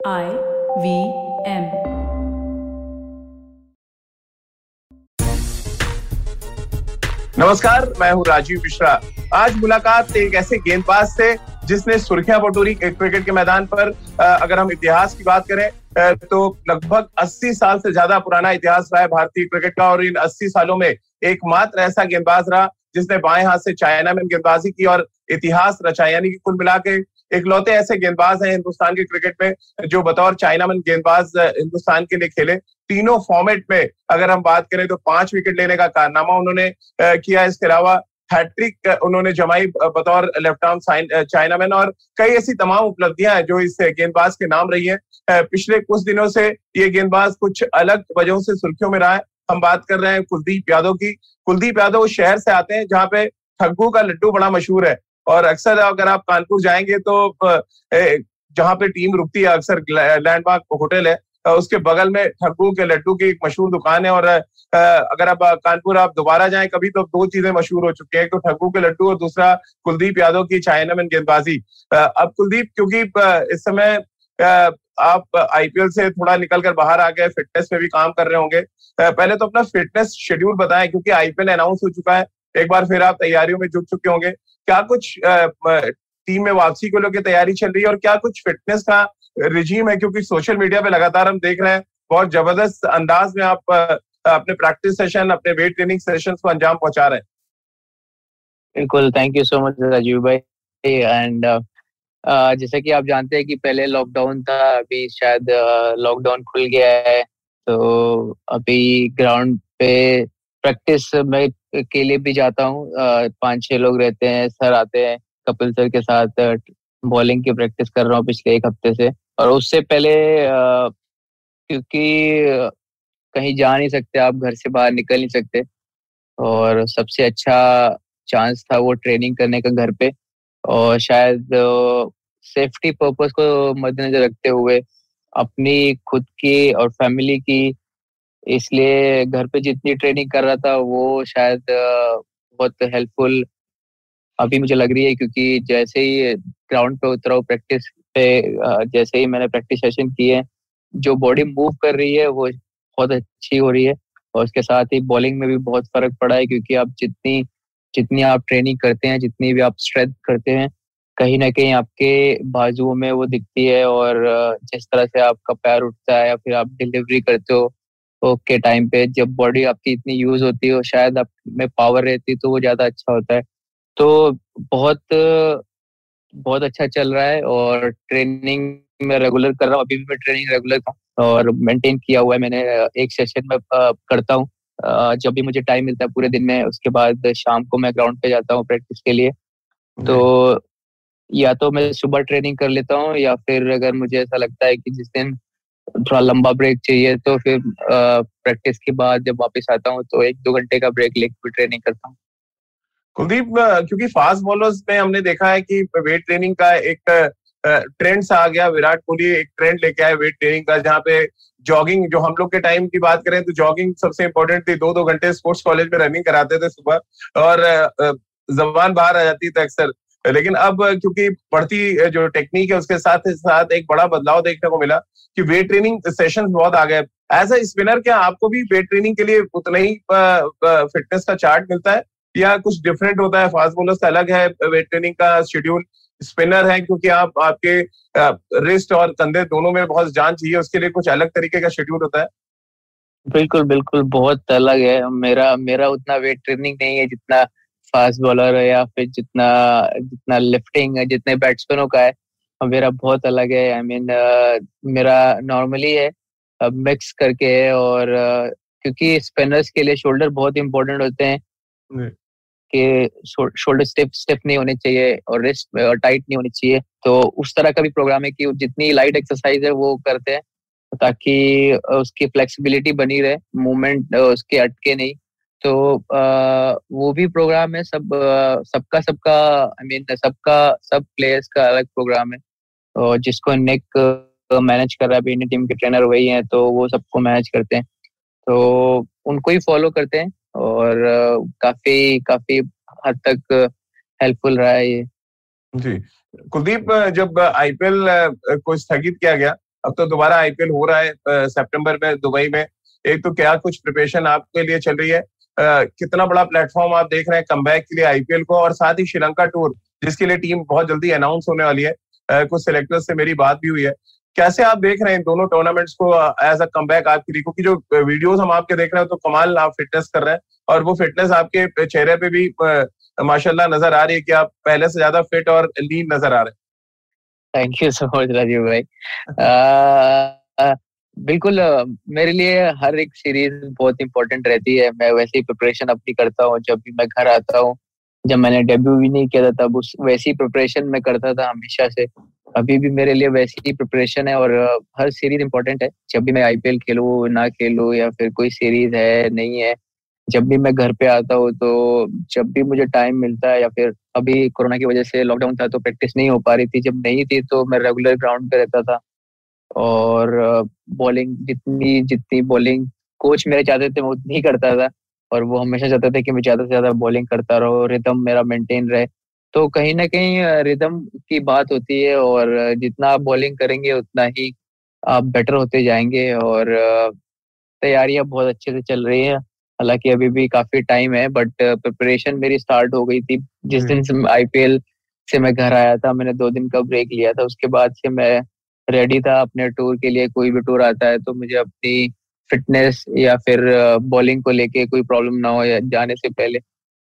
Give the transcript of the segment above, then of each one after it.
I V M. नमस्कार, मैं हूँ राजीव मिश्रा आज मुलाकात एक ऐसे गेंदबाज से जिसने सुर्खियाँ बटोरी क्रिकेट के मैदान पर अगर हम इतिहास की बात करें तो लगभग 80 साल से ज़्यादा पुराना इतिहास रहा है भारतीय क्रिकेट का और इन 80 सालों में एकमात्र ऐसा गेंदबाज रहा जिसने बाएँ हाथ से चाइना में गेंदबाजी की और इतिहास रचा यानी कि कुल मिला के इकलौते ऐसे गेंदबाज हैं हिंदुस्तान के क्रिकेट में, जो बतौर चाइनामैन गेंदबाज हिंदुस्तान के लिए खेले। तीनों फॉर्मेट में अगर हम बात करें तो पाँच विकेट लेने का कारनामा उन्होंने किया। इसके अलावा हैट्रिक उन्होंने जमाई बतौर लेफ़्ट आर्म चाइनामैन और कई ऐसी तमाम उपलब्धियाँ हैं जो इस गेंदबाज के नाम रही है। पिछले कुछ दिनों से ये गेंदबाज कुछ अलग वजहों से सुर्खियों में रहा है। हम बात कर रहे हैं कुलदीप यादव की। कुलदीप यादव उस शहर से आते हैं जहाँ पे ठग्गू का लड्डू बड़ा मशहूर है। और अक्सर अगर आप कानपुर जाएँगे तो जहाँ पे टीम रुकती है अक्सर लैंडमार्क होटल है उसके बगल में ठगू के लड्डू की एक मशहूर दुकान है और अगर आप कानपुर आप दोबारा जाएँ, कभी तो दो चीज़ें मशहूर हो चुकी है, एक तो ठग्गू के लड्डू और दूसरा कुलदीप यादव की चाइनामैन गेंदबाजी। अब कुलदीप, क्योंकि इस समय आप आईपीएल से थोड़ा निकल कर बाहर आ गए, फिटनेस में भी काम कर रहे होंगे पहले तो अपना फिटनेस शेड्यूल बताएँ, क्योंकि आईपीएल अनाउंस हो चुका है, एक बार फिर आप तैयारियों में जुट चुके होंगे। क्या कुछ टीम में वापसी को लेकर तैयारी चल रही है और क्या कुछ फिटनेस का रिजीम है? क्योंकि सोशल मीडिया पे लगातार हम देख रहे हैं, बहुत ज़बरदस्त अंदाज में आप अपने प्रैक्टिस सेशन अपने वेट ट्रेनिंग सेशन को अंजाम पहुँचा रहे हैं। बिल्कुल thank you so much Rajiv भाई। एंड जैसे कि आप जानते हैं कि पहले लॉकडाउन था, अभी शायद लॉकडाउन खुल गया है। तो अभी ग्राउंड पे प्रैक्टिस में के लिए भी जाता हूँ। पाँच छह लोग रहते हैं, सर आते हैं, कपिल सर के साथ बॉलिंग की प्रैक्टिस कर रहा हूँ पिछले एक हफ़्ते से। और उससे पहले क्योंकि कहीं जा नहीं सकते, आप घर से बाहर निकल नहीं सकते। और सबसे अच्छा चांस था वो ट्रेनिंग करने का घर पे। और शायद सेफ्टी पर्पस को मद्देनजर रखते हुए अपनी खुद की और फैमिली की इसलिए घर पे जितनी ट्रेनिंग कर रहा था, वो शायद बहुत हेल्पफुल अभी मुझे लग रही है क्योंकि जैसे ही ग्राउंड पे उतरा प्रैक्टिस पे जैसे ही मैंने प्रैक्टिस सेशन किए, जो बॉडी मूव कर रही है, वो बहुत अच्छी हो रही है। और उसके साथ ही बॉलिंग में भी बहुत फ़र्क पड़ा है क्योंकि आप जितनी जितनी आप ट्रेनिंग करते हैं, जितनी भी आप स्ट्रेंथ करते हैं, कहीं ना कहीं आपके बाजुओं में वो दिखती है और जिस तरह से आपका पैर उठता है या फिर आप डिलीवरी करते हो के टाइम पे जब बॉडी आपकी इतनी यूज़ होती है शायद आप में पावर रहती तो वो ज़्यादा अच्छा होता है। तो बहुत बहुत अच्छा चल रहा है और ट्रेनिंग में रेगुलर कर रहा हूँ। अभी भी मैं ट्रेनिंग रेगुलर कर और मेंटेन किया हुआ है मैंने। एक सेशन में करता हूँ। जब भी मुझे टाइम मिलता है पूरे दिन में उसके बाद शाम को मैं ग्राउंड पे जाता हूँ प्रैक्टिस के लिए। तो या तो मैं सुबह ट्रेनिंग कर लेता हूँ या फिर अगर मुझे ऐसा लगता है कि जिस दिन थोड़ा लंबा ब्रेक चाहिए तो फिर प्रैक्टिस के बाद जब वापस आता हूँ तो एक दो घंटे का ब्रेक लेकर ट्रेनिंग करता हूँ। कुलदीप क्योंकि फास्ट बॉलर्स में हमने देखा है कि वेट ट्रेनिंग का एक ट्रेंड सा आ गया। विराट कोहली एक ट्रेंड लेके आए वेट ट्रेनिंग का, जहाँ पे जॉगिंग जो हम लोग के टाइम की बात करें तो जॉगिंग सबसे इंपॉर्टेंट थी। दो दो घंटे स्पोर्ट्स कॉलेज में रनिंग कराते थे सुबह। और जबान बाहर आ जाती थी अक्सर। लेकिन अब क्योंकि बढ़ती जो टेक्निक है उसके साथ साथ एक बड़ा बदलाव देखने को मिला कि वेट ट्रेनिंग सेशन बहुत आ गए एज अ स्पिनर क्या आपको भी वेट ट्रेनिंग के लिए उतना ही फिटनेस का चार्ट मिलता है? या कुछ डिफरेंट होता है? फास्ट बॉलर से अलग है वेट ट्रेनिंग का शेड्यूल स्पिनर है क्योंकि आप, आपके रिस्ट और कंधे दोनों में बहुत जान चाहिए, उसके लिए कुछ अलग तरीके का शेड्यूल होता है? बिल्कुल बिल्कुल, बहुत अलग है। मेरा मेरा उतना वेट ट्रेनिंग नहीं है जितना फास्ट बॉलर है या फिर जितना जितना लिफ्टिंग है जितने बैट्समैनों का है मेरा बहुत अलग है। I I mean mean, uh, मेरा नॉर्मली है मिक्स uh, करके है और uh, क्योंकि स्पिनर्स के लिए शोल्डर बहुत इंपॉर्टेंट होते हैं। कि शोल्डर स्टिफ स्टिफ नहीं होने चाहिए और रिस्ट और टाइट नहीं होनी चाहिए। तो उस तरह का भी प्रोग्राम है कि जितनी लाइट एक्सरसाइज है वो करते हैं ताकि उसकी फ्लेक्सिबिलिटी बनी रहे मूवमेंट उसके अटके नहीं। तो वो भी प्रोग्राम है, सब सबका सबका आई मीन सबका, सब प्लेयर्स का अलग प्रोग्राम है। और जिसको नेक मैनेज कर रहा है इंडियन टीम के ट्रेनर वही हैं तो वो सबको मैनेज करते हैं। तो उनको ही फॉलो करते हैं और काफ़ी काफ़ी हद तक हेल्पफुल रहा है ये। जी। कुलदीप, जब आईपीएल को स्थगित किया गया, अब तो दोबारा आईपीएल हो रहा है सितंबर में, दुबई में। एक तो क्या कुछ प्रिपरेशन आपके लिए चल रही है? कितना बड़ा प्लेटफॉर्म आप देख रहे हैं कम के लिए आईपीएल को और साथ ही श्रीलंका टूर जिसके लिए टीम बहुत जल्दी अनाउंस होने वाली है। कुछ सिलेक्टर्स से मेरी बात भी हुई है। कैसे आप देख रहे हैं इन दोनों टूर्नामेंट्स को एज अ कम बैक आपके लिए? क्योंकि जो वीडियोस हम आपके देख रहे हैं तो कमाल आप फिटनेस कर रहे हैं और वो फिटनेस आपके चेहरे पे भी माशाल्लाह नज़र आ रही है कि आप पहले से ज़्यादा फिट और लीन नज़र आ रहे हैं। Thank you so much Rajiv भाई। बिल्कुल मेरे लिए हर एक सीरीज़ बहुत इंपॉर्टेंट रहती है। मैं वैसे ही प्रिपरेशन अपनी करता हूँ। जब भी मैं घर आता हूँ, जब मैंने डेब्यू भी नहीं किया था, तब उस, वैसी प्रिपरेशन में करता था हमेशा से। अभी भी मेरे लिए वैसी ही प्रिपरेशन है और हर सीरीज़ इंपॉर्टेंट है। जब भी मैं आईपीएल खेलू, ना खेलू या फिर कोई सीरीज़ है, नहीं है, जब भी मैं घर पे आता हूँ तो जब भी मुझे टाइम मिलता है या फिर अभी कोरोना की वजह से लॉकडाउन था तो प्रैक्टिस नहीं हो पा रही थी। जब नहीं थी तो मैं रेगुलर ग्राउंड पे रहता था। और बॉलिंग जितनी जितनी बॉलिंग कोच मेरे चाहते थे मैं उतनी ही करता था। और वो हमेशा चाहते थे कि मैं ज़्यादा से ज़्यादा बॉलिंग करता रहो रिदम मेरा मेंटेन रहे। तो कहीं ना कहीं रिदम की बात होती है और जितना आप बॉलिंग करेंगे उतना ही आप बेटर होते जाएँगे। और तैयारियाँ बहुत अच्छे से चल रही है। हालाँकि अभी भी काफ़ी टाइम है बट प्रिपरेशन मेरी स्टार्ट हो गई थी। जिस दिन से आईपीएल से मैं घर आया था मैंने दो दिन का ब्रेक लिया था। उसके बाद से मैं रेडी था अपने टूर के लिए, कोई भी टूर आता है तो मुझे अपनी फिटनेस या फिर बॉलिंग को लेके कोई प्रॉब्लम ना हो या जाने से पहले।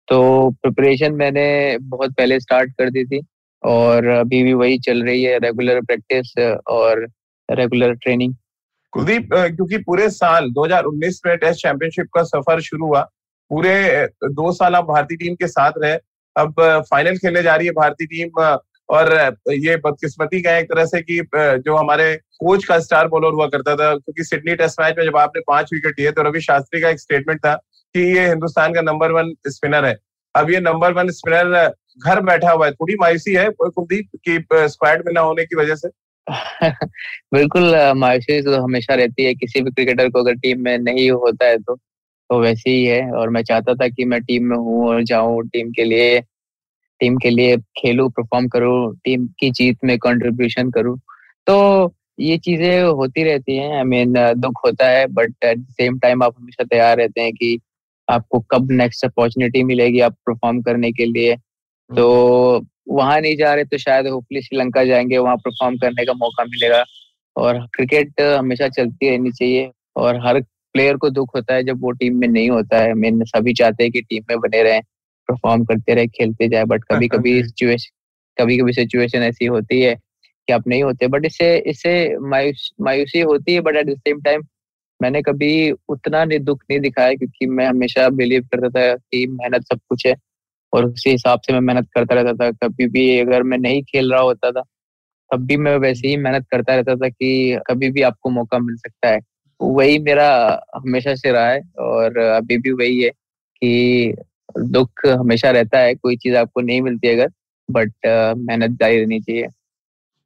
तो प्रिपरेशन मैंने बहुत पहले स्टार्ट कर दी थी और अभी भी वही चल रही है रेगुलर प्रैक्टिस और रेगुलर ट्रेनिंग कुलदीप क्योंकि पूरे साल 2019 में टेस्ट चैंपियनशिप का सफ़र शुरू हुआ, पूरे दो साल आप भारतीय टीम के साथ रहे, अब फाइनल खेलने जा रही है भारतीय टीम और ये बदकिस्मती का एक तरह से कि जो हमारे कोच का स्टार बॉलर हुआ करता था, क्योंकि सिडनी टेस्ट मैच में जब आपने पाँच विकेट लिए तो रवि शास्त्री का एक स्टेटमेंट था कि ये हिंदुस्तान का नंबर वन स्पिनर है। अब ये नंबर वन स्पिनर घर बैठा हुआ है, थोड़ी मायूसी है कुलदीप की स्क्वाड में ना होने की वजह से। बिल्कुल मायूसी तो हमेशा रहती है, किसी भी क्रिकेटर को अगर टीम में नहीं होता है तो तो वैसे ही है। और मैं चाहता था कि मैं टीम में हूँ और जाऊँ टीम के लिए टीम के लिए खेलूं परफॉर्म करूँ टीम की जीत में कंट्रीब्यूशन करूँ। तो ये चीज़ें होती रहती हैं। आई मीन दुख होता है but at the same time आप हमेशा तैयार रहते हैं कि आपको कब नेक्स्ट अपॉर्चुनिटी मिलेगी आप परफॉर्म करने के लिए। हम्म। तो वहाँ नहीं जा रहे तो शायद होपफुली श्रीलंका जाएँगे वहाँ परफॉर्म करने का मौका मिलेगा। और क्रिकेट हमेशा चलती रहनी चाहिए और हर प्लेयर को दुख होता है जब वो टीम में नहीं होता है। मीन सभी चाहते हैं कि टीम में बने रहें। परफॉर्म करते रहे खेलते जाए बट कभी कभी सिचुएशन कभी कभी सिचुएशन ऐसी होती है कि आप नहीं होते बट इससे इससे मायूस मायूसी होती है but at the same time मैंने कभी उतना नहीं दुख नहीं दिखाया क्योंकि मैं हमेशा बिलीव करता था कि मेहनत सब कुछ है और उसी हिसाब से मैं मेहनत करता रहता था। कभी भी अगर मैं नहीं खेल रहा होता था तब भी मैं वैसे ही मेहनत करता रहता था कि कभी भी आपको मौका मिल सकता है। वही मेरा हमेशा से रहा है और अभी भी वही है कि दुख हमेशा रहता है, कोई चीज़ आपको नहीं मिलती अगर बट मेहनत जारी रहनी चाहिए।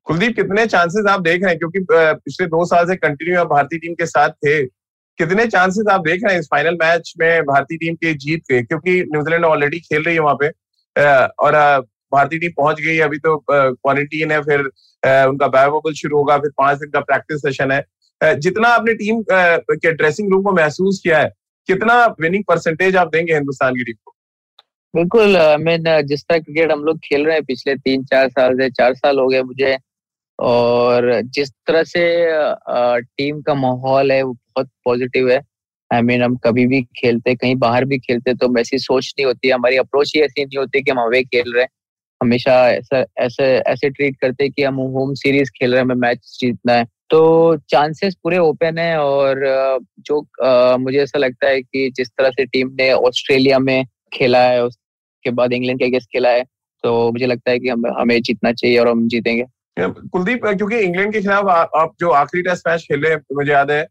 कुलदीप, कितने चांसेस आप देख रहे हैं? क्योंकि पिछले दो साल से कंटिन्यू आप भारतीय टीम के साथ थे। कितने चांसेस आप देख रहे हैं इस फाइनल मैच में भारतीय टीम के जीत के क्योंकि न्यूजीलैंड ऑलरेडी खेल रही है वहाँ पे। और भारतीय टीम पहुँच गई अभी तो क्वारंटीन है, फिर उनका बायोबल शुरू होगा, फिर पाँच दिन का प्रैक्टिस सेशन है। जितना आपने टीम के ड्रेसिंग रूम को महसूस किया है, कितना विनिंग परसेंटेज आप देंगे हिंदुस्तान की टीम को? बिल्कुल मैं जिस तरह क्रिकेट हम लोग खेल रहे हैं पिछले तीन चार साल से चार साल हो गए मुझे। और जिस तरह से टीम का माहौल है वो बहुत पॉजिटिव है। आई I मीन mean, हम कभी भी खेलते कहीं बाहर भी खेलते तो वैसी सोच नहीं होती हमारी अप्रोच ही ऐसी नहीं होती कि हम अवे खेल रहे हैं। हमेशा ऐसा ऐसे ऐसे ट्रीट करते कि हम होम सीरीज़ खेल रहे हैं हमें मैच जीतना है। तो चांसेस पूरे ओपन है और जो आ, मुझे ऐसा लगता है कि जिस तरह से टीम ने ऑस्ट्रेलिया में खेला है, उसके बाद इंग्लैंड के अगेंस्ट खेला है तो मुझे लगता है कि हम, हमें जीतना चाहिए और हम जीतेंगे। कुलदीप, क्योंकि इंग्लैंड के खिलाफ आप जो आखिरी टेस्ट मैच खेले, मुझे याद है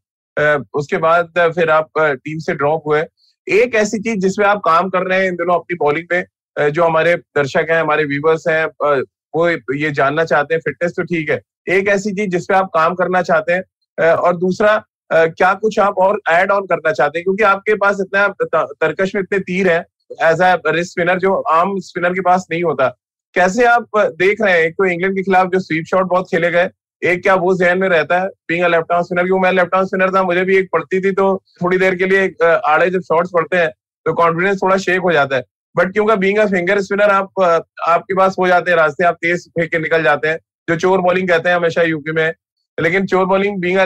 उसके बाद फिर आप टीम से ड्रॉप हुए। एक ऐसी चीज़ जिसमें आप काम कर रहे हैं इन दिनों अपनी बॉलिंग पे जो हमारे दर्शक हैं, हमारे व्यूवर्स हैं वो ये जानना चाहते हैं फिटनेस तो ठीक है। एक ऐसी चीज़ जिसपे आप काम करना चाहते हैं और दूसरा क्या कुछ आप और एड ऑन करना चाहते हैं? क्योंकि आपके पास इतना तरकश में इतने तीर है एज स्पिनर जो आम स्पिनर के पास नहीं होता। कैसे आप देख रहे हैं एक तो इंग्लैंड के खिलाफ जो स्वीप शॉट बहुत खेले गए, एक क्या वो जहन में रहता है बींग लेफ़्ट आर्म स्पिनर क्योंकि मैं लेफ़्ट आर्म स्पिनर था, मुझे भी एक पड़ती थी तो थोड़ी देर के लिए आड़े जब शॉट्स पड़ते हैं तो कॉन्फिडेंस थोड़ा शेक हो जाता है। बट क्योंकि बींग फिंगर स्पिनर आप आपके पास हो जाते हैं रास्ते, आप तेज फेंक के निकल जाते हैं, जो चोर बॉलिंग कहते हैं हमेशा यूपी में। लेकिन चोर बॉलिंग बींग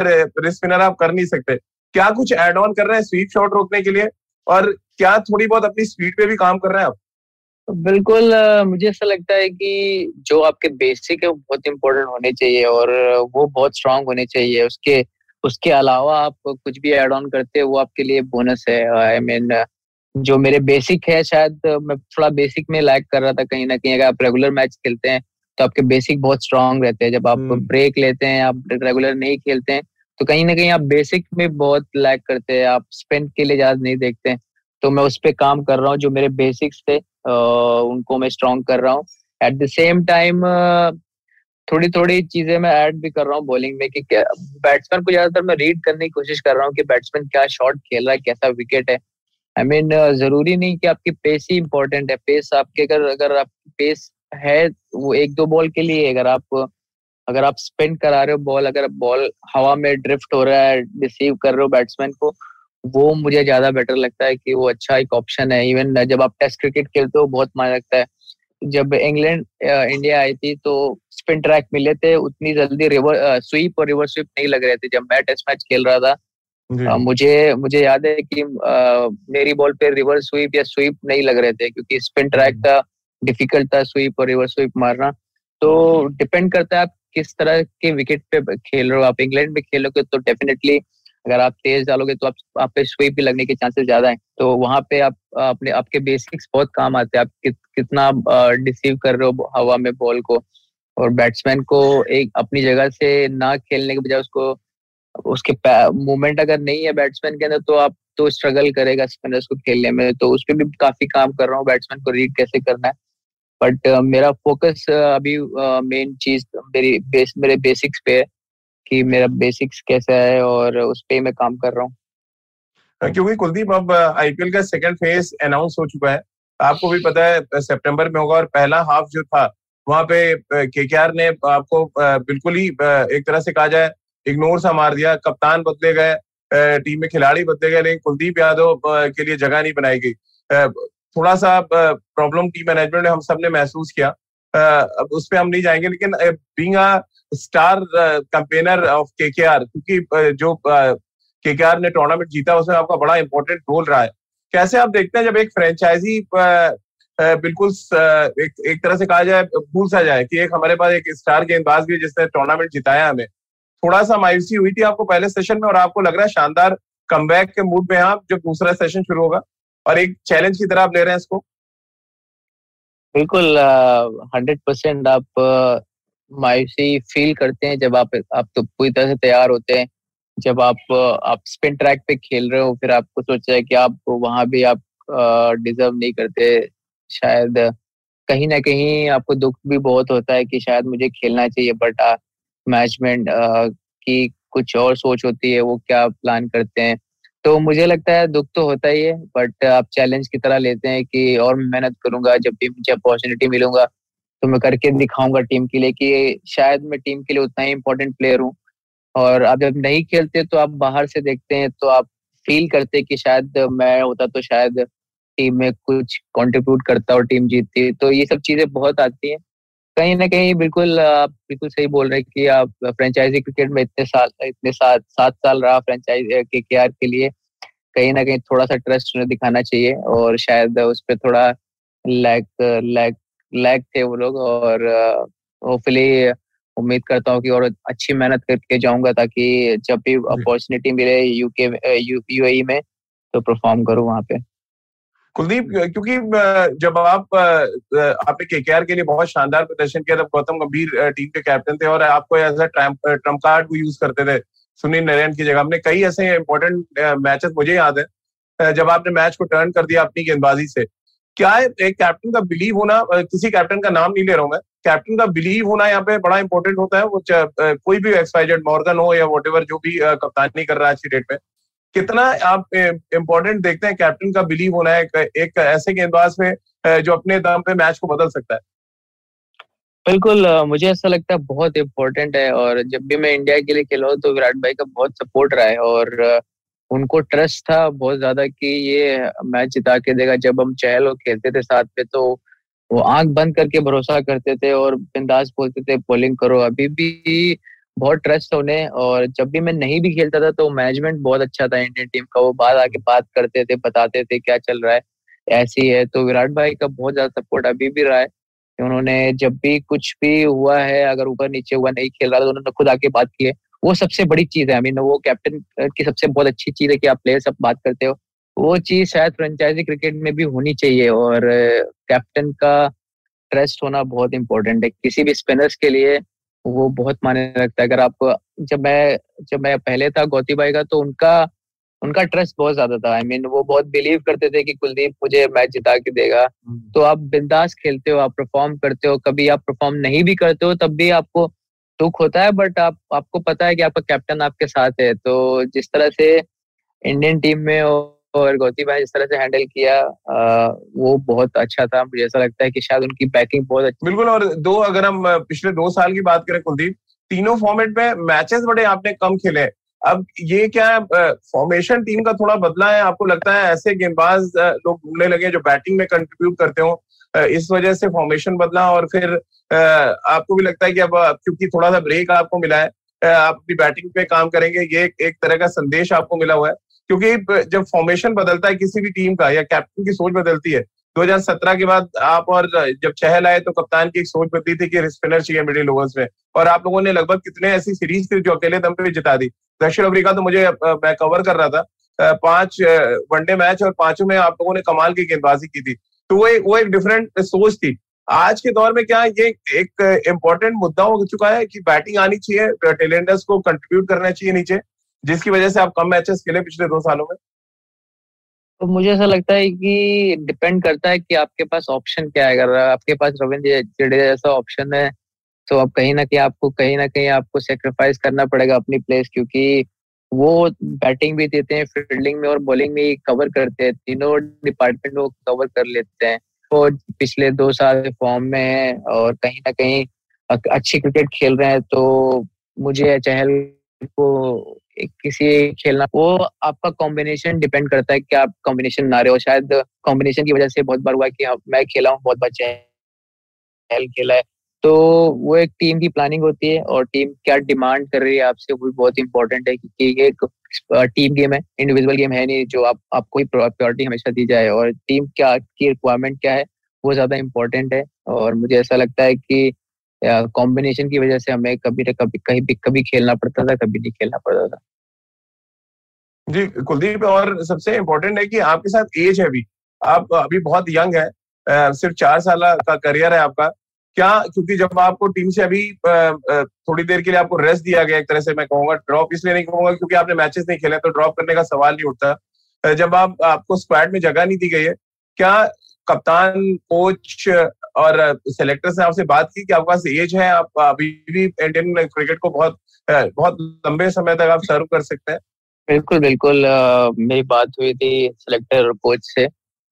स्पिनर आप कर नहीं सकते। क्या कुछ एड ऑन कर रहे हैं स्वीप शॉट रोकने के लिए? और क्या थोड़ी बहुत अपनी स्पीड पे भी काम कर रहे हैं आप? बिल्कुल मुझे ऐसा लगता है कि जो आपके बेसिक है वो बहुत इम्पोर्टेंट होने चाहिए और वो बहुत स्ट्रांग होने चाहिए। उसके उसके अलावा आप कुछ भी एड ऑन करते हैं वो आपके लिए बोनस है। आई I मीन mean, जो मेरे बेसिक है शायद मैं थोड़ा बेसिक में लैक कर रहा था कहीं ना कहीं। अगर आप रेगुलर मैच खेलते हैं तो आपके बेसिक बहुत स्ट्रांग रहते हैं। जब आप ब्रेक हम्म। लेते हैं आप रेगुलर नहीं खेलते हैं तो कहीं ना कहीं आप बेसिक में बहुत लैक करते हैं आप स्पेंड के लिए ज़्यादा नहीं देखते हैं। तो मैं उस पर काम कर रहा हूँ जो मेरे बेसिक्स थे उनको मैं स्ट्रॉन्ग कर रहा हूँ। एट द सेम टाइम थोड़ी थोड़ी चीज़ें मैं ऐड भी कर रहा हूँ बॉलिंग में कि बैट्समैन को ज़्यादातर मैं रीड करने की कोशिश कर रहा हूँ कि बैट्समैन क्या शॉट खेल रहा है कैसा विकेट है। आई I मीन mean, ज़रूरी नहीं कि आपकी पेस ही इंपॉर्टेंट है। पेस आपके अगर अगर आपकी पेस है वो एक दो बॉल के लिए अगर आप अगर आप स्पिन करा रहे हो बॉल अगर बॉल हवा में ड्रिफ्ट हो रहा है रिसीव कर रहे हो बैट्समैन को वो मुझे ज़्यादा बेटर लगता है कि वो अच्छा एक ऑप्शन है। इवन जब आप टेस्ट क्रिकेट खेलते हो बहुत मज़ा लगता है। जब इंग्लैंड इंडिया आई थी तो स्पिन ट्रैक मिले थे उतनी जल्दी रिवर स्वीप और रिवर स्वीप नहीं लग रहे थे। जब मैं टेस्ट मैच खेल रहा था आ, मुझे मुझे याद है कि आ, मेरी बॉल पे रिवर स्वीप या स्वीप नहीं लग रहे थे क्योंकि स्पिन ट्रैक का डिफ़िकल्ट था स्वीप और रिवर स्वीप मारना। तो डिपेंड करता है आप किस तरह के विकेट पे खेल रहे हो? आप इंग्लैंड में खेलोगे तो डेफिनेटली अगर आप तेज डालोगे तो आप आप पे स्वीप भी लगने के चांसेस ज़्यादा हैं। तो वहाँ पे आप अपने आपके बेसिक्स बहुत काम आते हैं। आप कि, कितना डिसीव कर रहे हो हवा में बॉल को? और बैट्समैन को एक अपनी जगह से ना खेलने के बजाय उसको उसके मूवमेंट अगर नहीं है बैट्समैन के अंदर तो आप तो स्ट्रगल करेगा स्पिनर्स को खेलने में। तो उस पर भी काफ़ी काम कर रहा हूँ। बैट्समैन को रीड कैसे करना है? बट uh, मेरा फोकस uh, अभी मेन uh, चीज़ मेरी बेस मेरे बेसिक्स पे है कि मेरा बेसिक्स कैसा है और उस पे मैं काम कर रहा हूँ। हाँ, क्योंकि कुलदीप अब आईपीएल का सेकंड फ़ेज़ अनाउंस हो चुका है। आपको भी पता है सितंबर में होगा और पहला हाफ़ जो था वहाँ पे केकेआर ने आपको बिल्कुल ही एक तरह से कहा जाए इग्नोर सा मार दिया। कप्तान बदले गए टीम में खिलाड़ी बदले गए लेकिन कुलदीप यादव के लिए जगह नहीं बनाई गई। थोड़ा सा प्रॉब्लम टीम मैनेजमेंट हम सबने महसूस किया। अब उस पर हम नहीं जाएँगे, लेकिन बींग स्टार कंपेनर ऑफ़ के के आर क्योंकि जो के के आर ने टूर्नामेंट जीता, उसमें आपका बड़ा इंपॉर्टेंट रोल रहा है। कैसे आप देखते हैं जब एक फ्रेंचाइजी बिल्कुल एक एक तरह से कहा जाए, भूल सा जाए कि एक हमारे पास एक स्टार गेंदबाज भी है जिसने टूर्नामेंट जिताया हमें। थोड़ा सा मायूसी हुई थी आपको पहले सेशन में और आपको लग रहा है शानदार कम के मूड में आप जब दूसरा सेशन शुरू होगा? और एक चैलेंज की तरह आप ले रहे हैं इसको? बिल्कुल हंड्रेड परसेंट आप मायूसी फील करते हैं जब आप आप तो पूरी तरह से तैयार होते हैं। जब आप आप स्पिन ट्रैक पे खेल रहे हो, फिर आपको सोचा है कि आप वहाँ भी आप डिजर्व नहीं करते। शायद कहीं ना कहीं आपको दुख भी बहुत होता है कि शायद मुझे खेलना चाहिए बट मैनेजमेंट की कुछ और सोच होती है, वो क्या प्लान करते हैं? तो मुझे लगता है दुख तो होता ही है बट आप चैलेंज की तरह लेते हैं कि और मेहनत करूँगा, जब भी मुझे अपॉर्चुनिटी मिलूँगा तो मैं करके दिखाऊँगा टीम के लिए कि शायद मैं टीम के लिए उतना ही इम्पोर्टेंट प्लेयर हूँ। और अब जब नहीं खेलते तो आप बाहर से देखते हैं तो आप फील करते कि शायद मैं होता तो शायद टीम में कुछ कंट्रीब्यूट करता और टीम जीतती। तो ये सब चीज़ें बहुत आती हैं। कहीं ना कहीं बिल्कुल आप बिल्कुल सही बोल रहे हैं कि आप फ्रेंचाइजी क्रिकेट में इतने साल इतने सात सात साल रहा फ्रेंचाइज के के आर के लिए। कहीं ना कहीं थोड़ा सा ट्रस्ट उन्हें दिखाना चाहिए और शायद उस पर थोड़ा लैक लैक लैक थे वो लोग और होपफुली उम्मीद करता हूँ कि और अच्छी मेहनत करके जाऊँगा ताकि जब भी अपॉर्चुनिटी मिले यूके यूएई में तो परफॉर्म करूँ वहाँ पे। कुलदीप, क्योंकि जब आप आपने केकेआर के लिए बहुत शानदार प्रदर्शन किया, तब गौतम गंभीर टीम के कैप्टन थे और आपको एज अ, ट्रंप कार्ड को यूज़ करते थे, सुनील नारायण की जगह। आपने कई ऐसे इंपॉर्टेंट मैचेस मुझे याद है जब आपने मैच को टर्न कर दिया अपनी गेंदबाजी से। क्या है एक कैप्टन का बिलीव होना किसी कैप्टन का नाम नहीं ले रहा हूँ मैं। कैप्टन का बिलीव होना यहाँ पे बड़ा इंपॉर्टेंट होता है, वो कोई भी एक्सपाइजेड मॉर्गन हो या वॉट जो भी कप्तानी कर रहा है अच्छी डेट में कितना आप इम्पोर्टेंट देखते हैं कैप्टन का बिलीव होना है, एक ऐसे गेंदबाज में जो अपने दम पे मैच को बदल सकता है। बिल्कुल मुझे ऐसा लगता है बहुत इम्पोर्टेंट है और जब भी मैं इंडिया के लिए खेला हूँ तो विराट भाई का बहुत सपोर्ट रहा है और उनको ट्रस्ट था बहुत ज़्यादा कि ये मैच जिता के देगा। जब हम चहल और खेलते थे साथ पे तो वो आँख बंद करके भरोसा करते थे और बिंदास बोलते थे बॉलिंग करो। अभी भी बहुत ट्रस्ट उन्हें और जब भी मैं नहीं भी खेलता था तो मैनेजमेंट बहुत अच्छा था इंडियन टीम का। वो बाहर आके बात करते थे, बताते थे क्या चल रहा है। ऐसी है तो विराट भाई का बहुत ज़्यादा सपोर्ट अभी भी रहा है उन्होंने जब भी कुछ भी हुआ है, अगर ऊपर नीचे हुआ नहीं खेल रहा तो उन्होंने खुद आके बात की है। वो सबसे बड़ी चीज़ है। आई मीन वो कैप्टन की सबसे बहुत अच्छी चीज़ है कि आप प्लेयर सब बात करते हो। वो चीज़ शायद फ्रेंचाइजी क्रिकेट में भी होनी चाहिए और कैप्टन का ट्रस्ट होना बहुत इंपॉर्टेंट है। किसी भी स्पिनर्स के लिए वो बहुत माने रखता है। अगर आप जब मैं जब मैं पहले था गौती भाई का तो उनका उनका ट्रस्ट बहुत ज़्यादा था। आई I मीन mean, वो बहुत बिलीव करते थे कि कुलदीप मुझे मैच जिता के देगा। हम्म। तो आप बिंदास खेलते हो आप परफॉर्म करते हो। कभी आप परफॉर्म नहीं भी करते हो तब भी आपको दुख होता है बट आप आपको पता है कि आपका कैप्टन आपके साथ है। तो जिस तरह से इंडियन टीम में और गौती भाई जिस तरह से हैंडल किया आ, वो बहुत अच्छा था। मुझे ऐसा लगता है कि शायद उनकी बैकिंग बहुत अच्छी बिल्कुल और दो अगर हम पिछले दो साल की बात करें कुलदीप तीनों फॉर्मेट में मैचेस बड़े आपने कम खेले। अब ये क्या फॉर्मेशन टीम का थोड़ा बदला है? आपको लगता है ऐसे गेंदबाज लोग ढूँढने लगे जो बैटिंग में कंट्रीब्यूट करते हो? इस वजह से फॉर्मेशन बदला और फिर आपको भी लगता है कि अब क्योंकि थोड़ा सा ब्रेक आपको मिला है आप अपनी बैटिंग पे काम करेंगे ये एक तरह का संदेश आपको मिला हुआ है। क्योंकि जब फॉर्मेशन बदलता है किसी भी टीम का या कैप्टन की सोच बदलती है 2017 के बाद आप और, जब चहल आए तो कप्तान की एक सोच बदली थी कि स्पिनर चाहिए मिडिल ओवर्स में। और आप लोगों ने लगभग कितने ऐसी सीरीज़ थी जो अकेले दम पे जिता दी। दक्षिण अफ्रीका तो मुझे मैं कवर कर रहा था। पाँच वनडे मैच और पाँचों में आप लोगों ने कमाल की गेंदबाजी की थी। तो वो वो एक डिफरेंट सोच थी। आज के दौर में क्या ये एक इम्पोर्टेंट मुद्दा हो चुका है कि बैटिंग आनी चाहिए टेलेंडर्स को कंट्रीब्यूट करना चाहिए नीचे। जिसकी वजह से आप कम मैचेस खेले पिछले दो सालों में? तो मुझे ऐसा लगता है कि डिपेंड करता है कि आपके पास ऑप्शन क्या है। अगर आपके पास रविंद्र जडेजा जैसा ऑप्शन है तो अब कहीं ना कहीं आपको, कहीं ना कहीं आपको सेक्रीफाइस करना पड़ेगा अपनी प्लेस क्योंकि वो बैटिंग भी देते हैं फील्डिंग में और बॉलिंग में कवर करते हैं। तीनों डिपार्टमेंट वो कवर कर लेते हैं। वो पिछले दो साल फॉर्म में है और कहीं ना कहीं अच्छी क्रिकेट खेल रहे हैं तो मुझे चहल को किसी खेलना, वो आपका कॉम्बिनेशन डिपेंड करता है कि आप कॉम्बिनेशन ना रहे हो। शायद कॉम्बिनेशन की वजह से बहुत बार हुआ कि मैं खेला हूँ, बहुत चहल खेला है। तो वो एक टीम की प्लानिंग होती है और टीम क्या डिमांड कर रही है आपसे, वो भी बहुत इंपॉर्टेंट है क्योंकि ये एक टीम गेम है इंडिविजुअल गेम है नहीं, जो आप, आपको ही प्रायोरिटी हमेशा दी जाए। और टीम क्या, की रिक्वायरमेंट क्या है, वो ज़्यादा इम्पोर्टेंट है। और मुझे ऐसा लगता है कि कॉम्बिनेशन की वजह से हमें कभी न कभी, कहीं भी कभी खेलना पड़ता था, कभी नहीं खेलना पड़ता था। जी, कुलदीप, और सबसे इम्पोर्टेंट है कि आपके साथ एज है अभी। आप अभी बहुत यंग है सिर्फ़ चार साल का करियर है आपका। क्या, क्योंकि जब आपको टीम से अभी थोड़ी देर के लिए आपको रेस्ट दिया गया एक तरह से, मैं कहूँगा ड्रॉप इसलिए नहीं कहूँगा क्योंकि आपने मैचेस नहीं खेले तो ड्रॉप करने का सवाल नहीं उठता। जब आप, आपको स्क्वाड में जगह नहीं दी गई है, क्या कप्तान कोच और सेलेक्टर से आपसे बात की कि आपके पास एज है आप अभी भी इंडियन क्रिकेट को बहुत बहुत लंबे समय तक आप सर्व कर सकते हैं। बिल्कुल बिल्कुल मेरी बात हुई थी सेलेक्टर और कोच से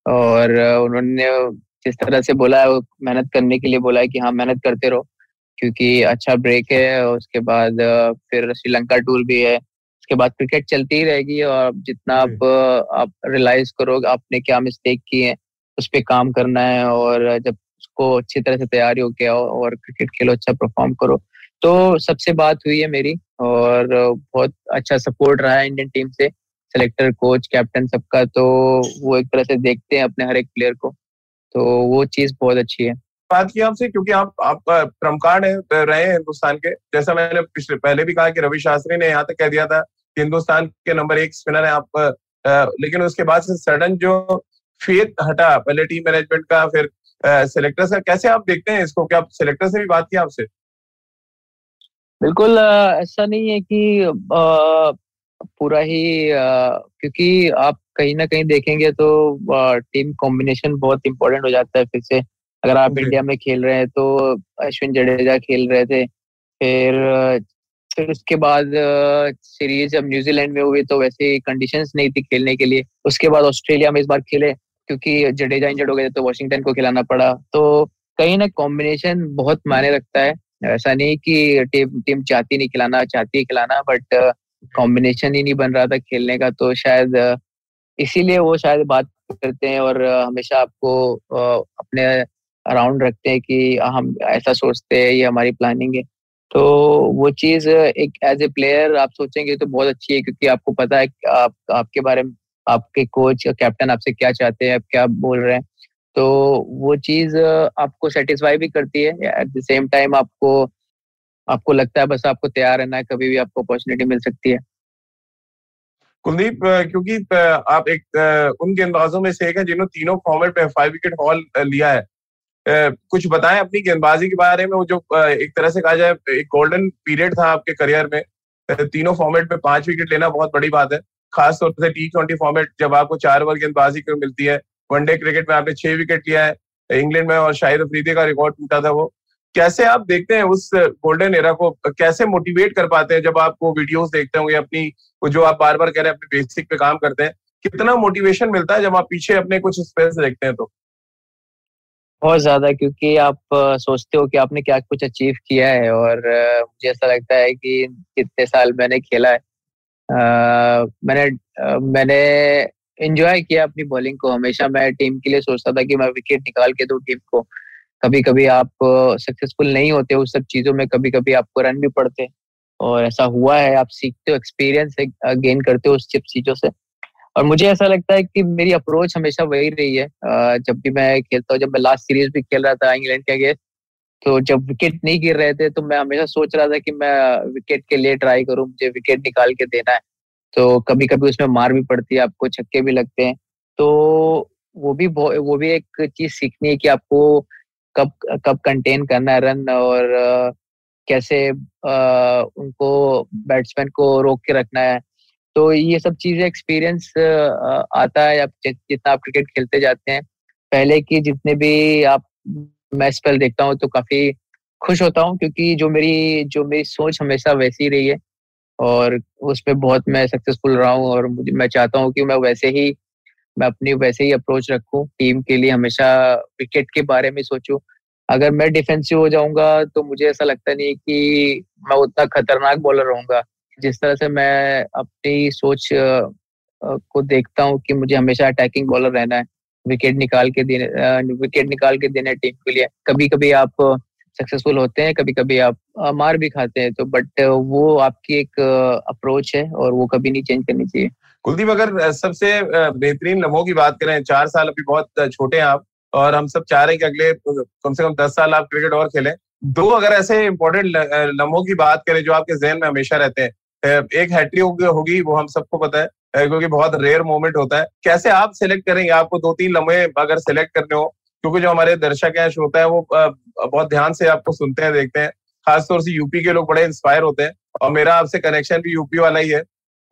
और उन्होंने जिस तरह से बोला है मेहनत करने के लिए बोला है कि हाँ मेहनत करते रहो क्योंकि अच्छा ब्रेक है उसके बाद फिर श्रीलंका टूर भी है उसके बाद क्रिकेट चलती ही रहेगी और जितना आप आप रियलाइज़ करो आपने क्या मिस्टेक की है उस पर काम करना है और जब उसको अच्छी तरह से तैयारी होके आओ और क्रिकेट खेलो अच्छा परफॉर्म करो। तो सबसे बात हुई है मेरी और बहुत अच्छा सपोर्ट रहा है इंडियन टीम से सेलेक्टर कोच कैप्टन सबका। तो वो एक तरह से देखते हैं अपने हर एक प्लेयर को। तो वो चीज़ बहुत अच्छी है। बात की आपसे क्योंकि आप आप प्रमकार्ड है रहे हैं हिंदुस्तान के। जैसा मैंने पिछले पहले भी कहा कि रवि शास्त्री ने यहाँ तक कह दिया था कि हिंदुस्तान के नंबर एक स्पिनर है आप आ, लेकिन उसके बाद से सडन जो फेथ हटा पहले टीम मैनेजमेंट का फिर सिलेक्टर से कैसे आप देखते हैं इसको? क्या सिलेक्टर से भी बात की आपसे? बिल्कुल ऐसा नहीं है कि पूरा ही क्योंकि आप कहीं ना कहीं देखेंगे तो टीम कॉम्बिनेशन बहुत इंपॉर्टेंट हो जाता है फिर से। अगर आप इंडिया में खेल रहे हैं तो अश्विन जडेजा खेल रहे थे फिर फिर उसके बाद सीरीज़ जब न्यूजीलैंड में हुई तो वैसे कंडीशंस नहीं थी खेलने के लिए। उसके बाद ऑस्ट्रेलिया में इस बार खेले क्योंकि जडेजा इंजर्ड हो गए तो वॉशिंगटन को खिलाना पड़ा। तो कहीं ना कॉम्बिनेशन बहुत मायने रखता है। ऐसा नहीं कि टीम टीम चाहती नहीं खिलाना, चाहती है खिलाना बट कॉम्बिनेशन ही नहीं बन रहा था खेलने का तो शायद, इसीलिए वो शायद बात करते हैं और, हमेशा आपको अपने अराउंड रखते हैं कि हम ऐसा सोचते हैं, ये हमारी प्लानिंग है। तो वो चीज़ एक एज ए प्लेयर आप सोचेंगे तो बहुत अच्छी है, क्योंकि आपको पता है आप, आपके बारे में आपके कोच कैप्टन आपसे क्या चाहते हैं, आप क्या बोल रहे हैं? तो वो चीज़ आपको सेटिस्फाई भी करती है एट द सेम टाइम आपको आपको लगता है बस आपको तैयार रहना है, कभी भी आपको अपॉर्चुनिटी मिल सकती है। कुलदीप क्योंकि आप एक उन गेंदबाजों में से एक है जिन्होंने तीनों फॉर्मेट में फाइव विकेट हॉल लिया है। कुछ बताएँ अपनी गेंदबाजी के बारे में, वो जो एक तरह से कहा जाए, एक गोल्डन पीरियड था आपके करियर में। तीनों फॉर्मेट में पाँच विकेट लेना बहुत बड़ी बात है। खास तौर से टी ट्वेंटी फॉर्मेट जब आपको चार ओवर गेंदबाजी को मिलती है? वनडे क्रिकेट में आपने छह विकेट लिया है। इंग्लैंड में और शाहिद अफरीदी का रिकॉर्ड टूटा था वो। कैसे आप देखते हैं उस गोल्डन एरा को? कैसे मोटिवेट कर पाते हैं जब आप वो वीडियोस देखते होंगे अपनी जो आप बार बार कह रहे हैं, अपने बेसिक पे काम करते हैं? कितना मोटिवेशन मिलता है जब आप पीछे अपने कुछ स्पेस देखते हैं तो? बहुत ज़्यादा, क्योंकि आप सोचते हो कि आपने क्या कुछ अचीव किया है और मुझे ऐसा लगता है कि कितने साल मैंने खेला है। मैंने मैंने एंजॉय किया अपनी बॉलिंग को। हमेशा मैं टीम के लिए सोचता था कि मैं विकेट निकाल के दूँ टीम को। कभी कभी आप सक्सेसफुल नहीं होते, उस सब चीज़ों में कभी कभी आपको रन भी पड़ते। और ऐसा हुआ है, आप सीखते हो एक्सपीरियंस गेन करते हो उस चिप चीज़ों से। और मुझे ऐसा लगता है कि मेरी अप्रोच हमेशा वही रही है। जब भी मैं खेलता हूँ, जब मैं लास्ट सीरीज़ भी खेल रहा था इंग्लैंड के अगेंस्ट तो जब विकेट नहीं गिर रहे थे तो मैं हमेशा सोच रहा था कि मैं विकेट के लिए ट्राई करूँ, मुझे विकेट निकाल के देना है। तो कभी कभी उसमें मार भी पड़ती है, आपको छक्के भी लगते हैं। तो वो भी वो भी एक चीज़ सीखनी है कि आपको कब कब कंटेन करना है रन और कैसे उनको बैट्समैन को रोक के रखना है। तो ये सब चीज़ें एक्सपीरियंस आता है। आप जितना आप क्रिकेट खेलते जाते हैं, पहले की जितने भी आप मैं स्पेल देखता हूँ तो काफ़ी खुश होता हूँ क्योंकि जो मेरी जो मेरी सोच हमेशा वैसी रही है और उसमें बहुत मैं सक्सेसफुल रहा हूँ और मैं चाहता हूँ कि मैं वैसे ही, मैं अपनी वैसे ही अप्रोच रखूँ टीम के लिए हमेशा विकेट के बारे में सोचूं। अगर मैं डिफेंसिव हो जाऊँगा तो मुझे ऐसा लगता नहीं कि मैं उतना खतरनाक बॉलर रहूँगा। जिस तरह से मैं अपनी सोच को देखता हूँ कि मुझे हमेशा अटैकिंग बॉलर रहना है। विकेट निकाल के देने विकेट निकाल के देने टीम के लिए। कभी कभी आप सक्सेसफुल होते हैं कभी कभी आप मार भी खाते हैं तो बट वो आपकी एक अप्रोच है और वो कभी नहीं चेंज करनी चाहिए। कुलदीप, अगर सबसे बेहतरीन लम्हों की बात करें, चार साल अभी बहुत छोटे हैं आप, और हम सब चाह रहे हैं कि अगले कम से कम दस साल आप क्रिकेट और खेलें। दो अगर ऐसे इंपॉर्टेंट लम्हों की बात करें जो आपके जहन में हमेशा रहते हैं एक हैट्री होगी, वो हम सबको पता है क्योंकि बहुत रेयर मोमेंट होता है। कैसे आप सिलेक्ट करेंगे? आपको दो तीन लम्हे अगर सिलेक्ट करने हो क्योंकि जो हमारे दर्शक हैं श्रोता है वो बहुत ध्यान से आपको सुनते हैं देखते हैं। खासतौर से यूपी के लोग बड़े इंस्पायर होते हैं और मेरा आपसे कनेक्शन भी यूपी वाला ही है।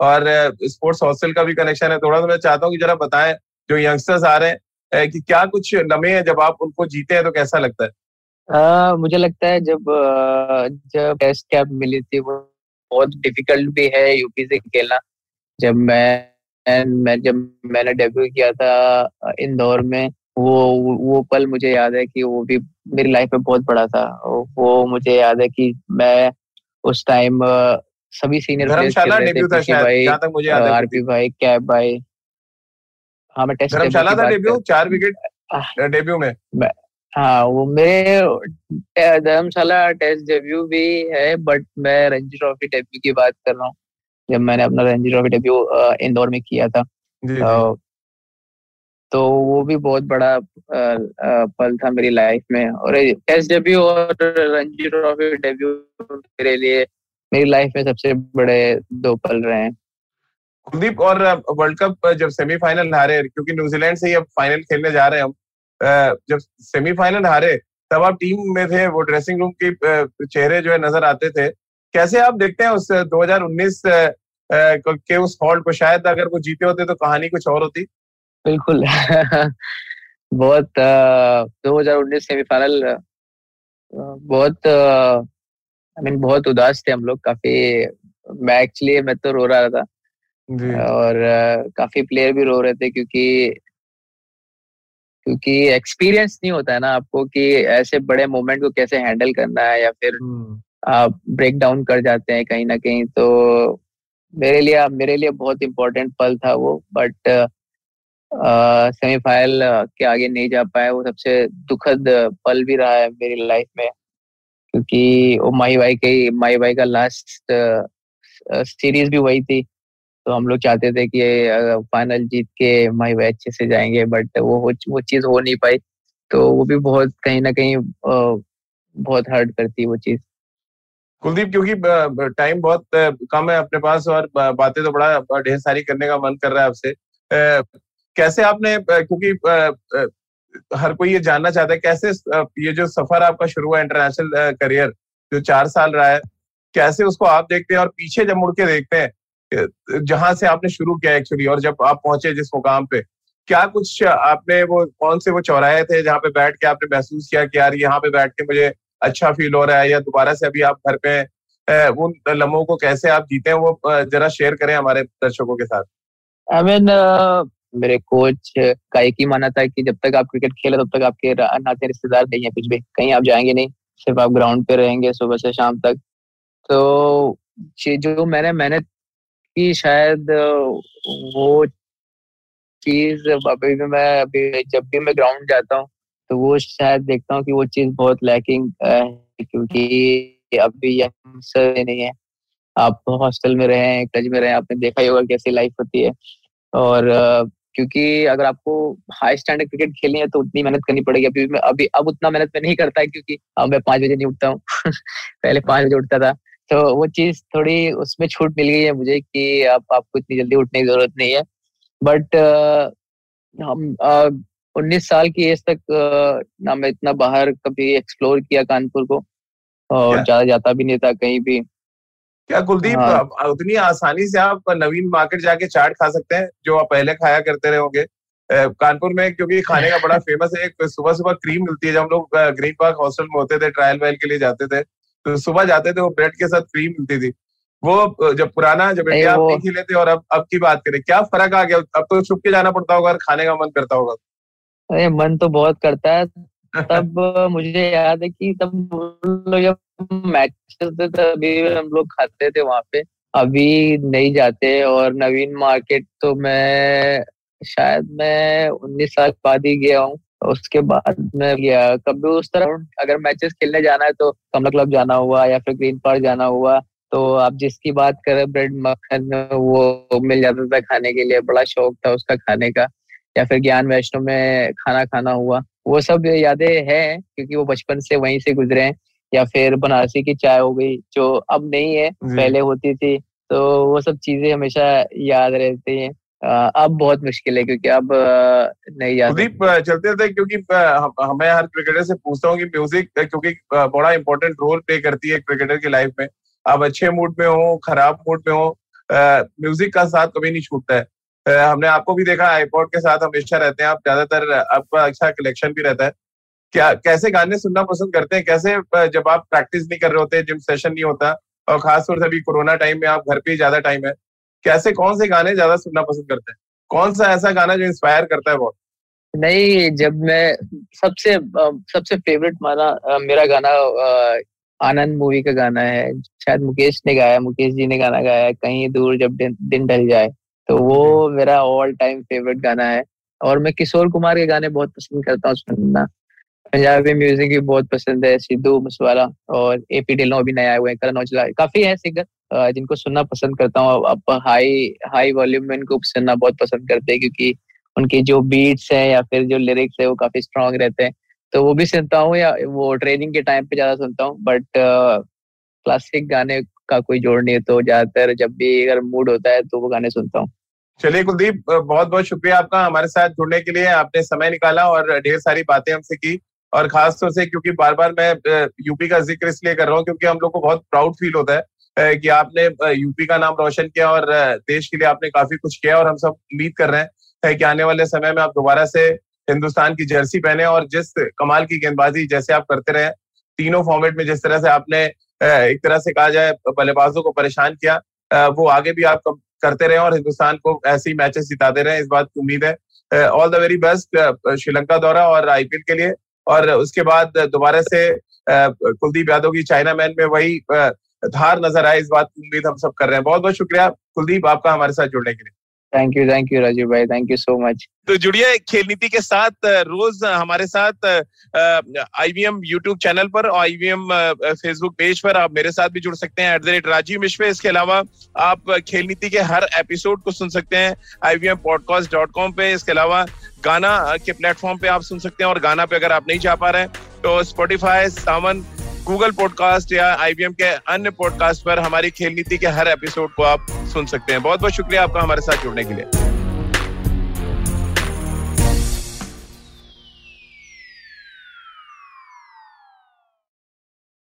और स्पोर्ट्स हॉस्टल का भी कनेक्शन है। थोड़ा सा मैं चाहता हूँ कि जरा बताएँ जो यंगस्टर्स आ रहे हैं कि क्या कुछ लम्हे हैं? जब आप उनको जीते हैं तो कैसा लगता है? आ, मुझे लगता है जब जब टेस्ट कैप मिली थी वो बहुत डिफ़िकल्ट भी है यूपी से खेलना। जब मैं मैं जब मैंने डेब्यू किया था इंदौर में वो वो पल मुझे याद है कि वो भी मेरी लाइफ में बहुत बड़ा था। वो मुझे याद है कि मैं उस टाइम सभी सीनियर भाई आरपी भाई कैब भाई। हाँ मैं टेस्ट धर्मशाला था डेब्यू चार विकेट डेब्यू में। हाँ वो मेरे धर्मशाला टेस्ट डेब्यू भी है बट मैं रणजी ट्रॉफी डेब्यू की बात कर रहा हूँ। जब मैंने अपना रणजी ट्रॉफी डेब्यू इंदौर में किया था। तो वो भी बहुत बड़ा पल था मेरी लाइफ में। और टेस्ट डेब्यू और रणजी ट्रॉफी डेब्यू मेरे लिए मेरी लाइफ में सबसे बड़े दो पल रहे हैं। कुलदीप और वर्ल्ड कप जब सेमीफाइनल हारे क्योंकि न्यूजीलैंड से ही अब फाइनल खेलने जा रहे हैं हम जब सेमीफाइनल हारे तब आप टीम में थे वो ड्रेसिंग रूम के चेहरे जो है नज़र आते थे। कैसे आप देखते हैं उस 2019 के उस हॉल्ट को? शायद अगर वो जीते होते तो कहानी कुछ और होती। बिल्कुल। बहुत दो हज़ार उन्नीस सेमीफाइनल बहुत आई मीन बहुत उदास थे हम लोग। काफ़ी मैं एक्चुअली मैं तो रो रहा था। और काफ़ी प्लेयर भी रो रहे थे क्योंकि क्योंकि एक्सपीरियंस नहीं होता है ना आपको कि ऐसे बड़े मोमेंट को कैसे हैंडल करना है या फिर हम्म। ब्रेक डाउन कर जाते हैं कहीं ना कहीं तो मेरे लिए मेरे लिए बहुत इम्पोर्टेंट पल था वो बट सेमीफाइनल के आगे नहीं जा पाया, वो सबसे दुखद पल भी रहा है मेरी लाइफ में, क्योंकि वो माही भाई के माही भाई का लास्ट सीरीज़ भी वही थी तो हम लोग चाहते थे कि फाइनल जीत के माही भाई अच्छे से जाएँगे बट वो वो चीज़ हो नहीं पाई तो वो भी बहुत कहीं ना कहीं बहुत हर्ट करती वो चीज़। कुलदीप, क्योंकि टाइम बहुत कम है अपने पास और बातें तो बड़ा ढेर सारी करने का मन कर रहा है आपसे। कैसे आपने क्योंकि हर कोई ये जानना चाहता है, कैसे ये जो सफ़र आपका शुरू हुआ इंटरनेशनल करियर जो चार साल रहा है, कैसे उसको आप देखते हैं और पीछे जब मुड़ के देखते हैं जहाँ से आपने शुरू किया एक्चुअली और जब आप पहुँचे जिस मुकाम पे, क्या कुछ आपने वो, कौन से वो चौराहे थे जहाँ पे बैठ के आपने महसूस किया कि यार यहाँ पे बैठ के मुझे अच्छा फील हो रहा है या दोबारा से अभी आप घर पे उन लम्हों को कैसे आप जीते हैं वो जरा शेयर करें हमारे दर्शकों के साथ। I I mean mean, uh, मेरे कोच का एक ही माना था कि जब तक आप क्रिकेट खेले तब तक आपके नाते रिश्तेदार नहीं है कुछ भी। कहीं आप जाएँगे नहीं सिर्फ़ आप ग्राउंड पे रहेंगे सुबह से शाम तक। तो जो मैंने मेहनत की शायद वो चीज़ अभी भी मैं अभी जब भी मैं ग्राउंड जाता हूँ तो वो शायद देखता हूँ कि वो चीज़ बहुत लैकिंग है क्योंकि अभी यंगस्टर नहीं है। आप हॉस्टल में रहे टच में रहे आपने देखा ही होगा कैसी लाइफ होती है। और क्योंकि अगर आपको हाई स्टैंडर्ड क्रिकेट खेलनी है तो उतनी मेहनत करनी पड़ेगी। अभी मैं, अभी, अब उतना मेहनत में नहीं करता है क्योंकि अब मैं पाँच बजे नहीं उठता हूँ। पहले पाँच बजे उठता था। तो वो चीज़ थोड़ी उसमें छूट मिल गई है मुझे कि आप आपको इतनी जल्दी उठने की ज़रूरत नहीं है। बट हम उन्नीस साल की एज तक ना मैं इतना बाहर कभी एक्सप्लोर किया कानपुर को और ज़्यादा जाता भी नहीं था कहीं भी। क्या कुलदीप हाँ। उतनी आसानी से आप नवीन मार्केट जाके चाट खा सकते हैं जो आप पहले खाया करते रहे होंगे। कानपुर में क्योंकि खाने का बड़ा फ़ेमस है एक सुबह सुबह क्रीम मिलती है जब हम लोग ग्रीन पार्क हॉस्टल में होते थे ट्रायल वायल के लिए जाते थे तो सुबह जाते थे वो ब्रेड के साथ क्रीम मिलती थी। वो जब पुराना जब इंडिया आप नहीं खेले थे और अब अब की बात करें क्या फ़र्क आ गया? अब तो छुप के जाना पड़ता होगा और खाने का मन करता होगा। अरे मन तो बहुत करता है। तब मुझे याद है कि तब जब मैच चलते तभी हम लोग खाते थे वहाँ पे। अभी नहीं जाते और नवीन मार्केट तो मैं शायद मैं उन्नीस साल बाद ही गया हूँ। उसके बाद में गया। कभी उस तरह अगर मैचेस खेलने जाना है तो कमला क्लब जाना हुआ या फिर ग्रीन पार्क जाना हुआ। तो आप जिसकी बात करें ब्रेड मक्खन वो मिल जाता था खाने के लिए। बड़ा शौक था उसका खाने का। या फिर ज्ञान वैष्णो में खाना खाना हुआ वो सब यादें हैं क्योंकि वो बचपन से वहीं से गुजरे हैं। या फिर बनारसी की चाय हो गई जो अब नहीं है पहले होती थी तो वो सब चीज़ें हमेशा याद रहती हैं। अब बहुत मुश्किल है क्योंकि अब नहीं जाते चलते थे क्योंकि हमें हर क्रिकेटर से पूछता हूँ कि म्यूज़िक क्योंकि बड़ा इंपॉर्टेंट रोल प्ले करती है क्रिकेटर की लाइफ में। आप अच्छे मूड में हो खराब मूड में हो म्यूज़िक का साथ कभी नहीं छूटता है। हमने आपको भी देखा आईपॉड के साथ हमेशा रहते हैं, आप ज़्यादातर आपका अच्छा कलेक्शन भी रहता है। क्या, कैसे गाने सुनना पसंद करते हैं? कैसे जब आप प्रैक्टिस नहीं कर रहे होते जिम सेशन नहीं होता, और खासतौर से अभी कोरोना टाइम में आप घर पे ज़्यादा टाइम है, कैसे, कौन से गाने ज़्यादा सुनना पसंद करते हैं? कौन सा ऐसा गाना जो इंस्पायर करता है बहुत? नहीं, जब मैं सबसे सबसे फेवरेट माना मेरा गाना आनंद मूवी का गाना है, शायद मुकेश ने गाया, मुकेश जी ने गाना गाया, कहीं दूर जब दिन ढल जाए। तो वो मेरा ऑल टाइम फेवरेट गाना है। और मैं किशोर कुमार के गाने बहुत पसंद करता हूँ सुनना। पंजाबी म्यूज़िक भी बहुत पसंद है सिद्धू मूसवाला और एपी ढिल्लो भी नया हुए करण औजला। काफ़ी है सिंगर जिनको सुनना पसंद करता हूँ। अब हाई हाई वॉल्यूम में इनको सुनना बहुत पसंद करते हैं क्योंकि उनके जो बीट्स हैं या फिर जो लिरिक्स है वो काफ़ी स्ट्रांग रहते हैं। तो वो भी सुनता हूँ या वो ट्रेनिंग के टाइम पे ज़्यादा सुनता हूँ बट क्लासिक गाने का कोई जोड़ नहीं है। तो ज़्यादातर जब भी अगर मूड होता है तो वो गाने सुनता हूँ। चलिए कुलदीप बहुत बहुत शुक्रिया आपका हमारे साथ जुड़ने के लिए। आपने समय निकाला और ढेर सारी बातें हमसे की। और खास तौर से क्योंकि बार बार मैं यूपी का ज़िक्र इसलिए कर रहा हूँ क्योंकि हम लोग को बहुत प्राउड फील होता है कि आपने यूपी का नाम रोशन किया और देश के लिए आपने काफ़ी कुछ किया और हम सब उम्मीद कर रहे हैं कि आने वाले समय में आप दोबारा से हिंदुस्तान की जर्सी पहने और जिस कमाल की गेंदबाजी जैसे आप करते रहे, तीनों फॉर्मेट में जिस तरह से आपने एक तरह से कहा जाए, बल्लेबाजों को परेशान किया वो आगे भी आप करते रहे और हिंदुस्तान को ऐसे ही मैचेस जिताते रहे, इस बात की उम्मीद है। All the very best Sri Lanka दौरा और आईपीएल के लिए। और उसके बाद दोबारा से कुलदीप यादव की चाइना मैन में वही धार नज़र आए, इस बात की उम्मीद हम सब कर रहे हैं। बहुत बहुत शुक्रिया कुलदीप, आपका हमारे साथ जुड़ने के लिए। Thank you thank you Rajiv भाई थैंक यू सो मच तो जुड़िए खेल नीति के साथ रोज हमारे साथ आईवीएम यूट्यूब चैनल पर और आईवीएम फेसबुक पेज पर आप मेरे साथ भी जुड़ सकते हैं at the rate Rajiv Mishra इसके अलावा आप खेल नीति के हर एपिसोड को सुन सकते हैं आईवीएम पॉडकास्ट डॉट कॉम पे। इसके अलावा गाना के प्लेटफॉर्म पे आप सुन सकते हैं और गाना पे अगर आप नहीं जा पा रहे हैं तो स्पॉटिफाई सावन गूगल पॉडकास्ट या आईबीएम के अन्य पॉडकास्ट पर हमारी खेल नीति के हर एपिसोड को आप सुन सकते हैं। बहुत बहुत शुक्रिया आपका हमारे साथ जुड़ने के लिए।